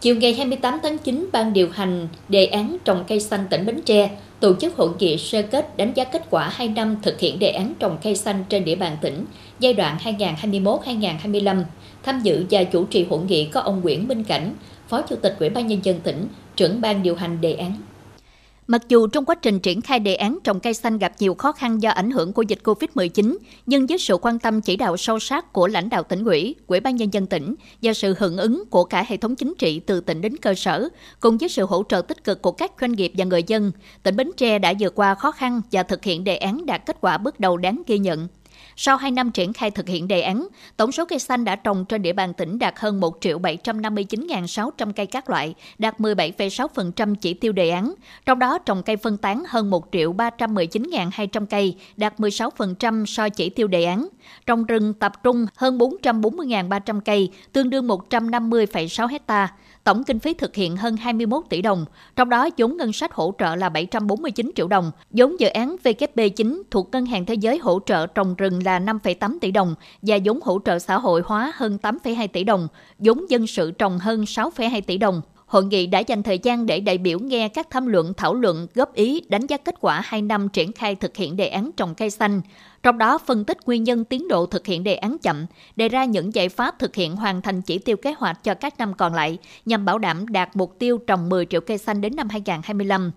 Chiều ngày 28 tháng 9, Ban điều hành đề án trồng cây xanh tỉnh Bến Tre tổ chức hội nghị sơ kết đánh giá kết quả 2 năm thực hiện đề án trồng cây xanh trên địa bàn tỉnh giai đoạn 2021-2025. Tham dự và chủ trì hội nghị có ông Nguyễn Minh Cảnh, Phó Chủ tịch Ủy ban Nhân dân tỉnh, trưởng ban điều hành đề án. Mặc dù trong quá trình triển khai đề án trồng cây xanh gặp nhiều khó khăn do ảnh hưởng của dịch Covid-19, nhưng với sự quan tâm chỉ đạo sâu sát của lãnh đạo tỉnh ủy, Ủy ban nhân dân tỉnh và sự hưởng ứng của cả hệ thống chính trị từ tỉnh đến cơ sở, cùng với sự hỗ trợ tích cực của các doanh nghiệp và người dân, tỉnh Bến Tre đã vượt qua khó khăn và thực hiện đề án đạt kết quả bước đầu đáng ghi nhận. Sau 2 năm triển khai thực hiện đề án, tổng số cây xanh đã trồng trên địa bàn tỉnh đạt hơn 1 triệu 759.600 cây các loại, đạt 17,6% chỉ tiêu đề án. Trong đó, trồng cây phân tán hơn 1 triệu 319.200 cây, đạt 16% so chỉ tiêu đề án. Trong rừng tập trung hơn 440.300 cây, tương đương 150,6 hecta. Tổng kinh phí thực hiện hơn 21 tỷ đồng, trong đó vốn ngân sách hỗ trợ là 749 triệu đồng, vốn dự án VKB9 thuộc Ngân hàng Thế giới hỗ trợ trồng rừng là 5,8 tỷ đồng và vốn hỗ trợ xã hội hóa hơn 8,2 tỷ đồng, vốn dân sự trồng hơn 6,2 tỷ đồng. Hội nghị đã dành thời gian để đại biểu nghe các tham luận, thảo luận, góp ý, đánh giá kết quả 2 năm triển khai thực hiện đề án trồng cây xanh. Trong đó phân tích nguyên nhân tiến độ thực hiện đề án chậm, đề ra những giải pháp thực hiện hoàn thành chỉ tiêu kế hoạch cho các năm còn lại nhằm bảo đảm đạt mục tiêu trồng 10 triệu cây xanh đến năm 2025.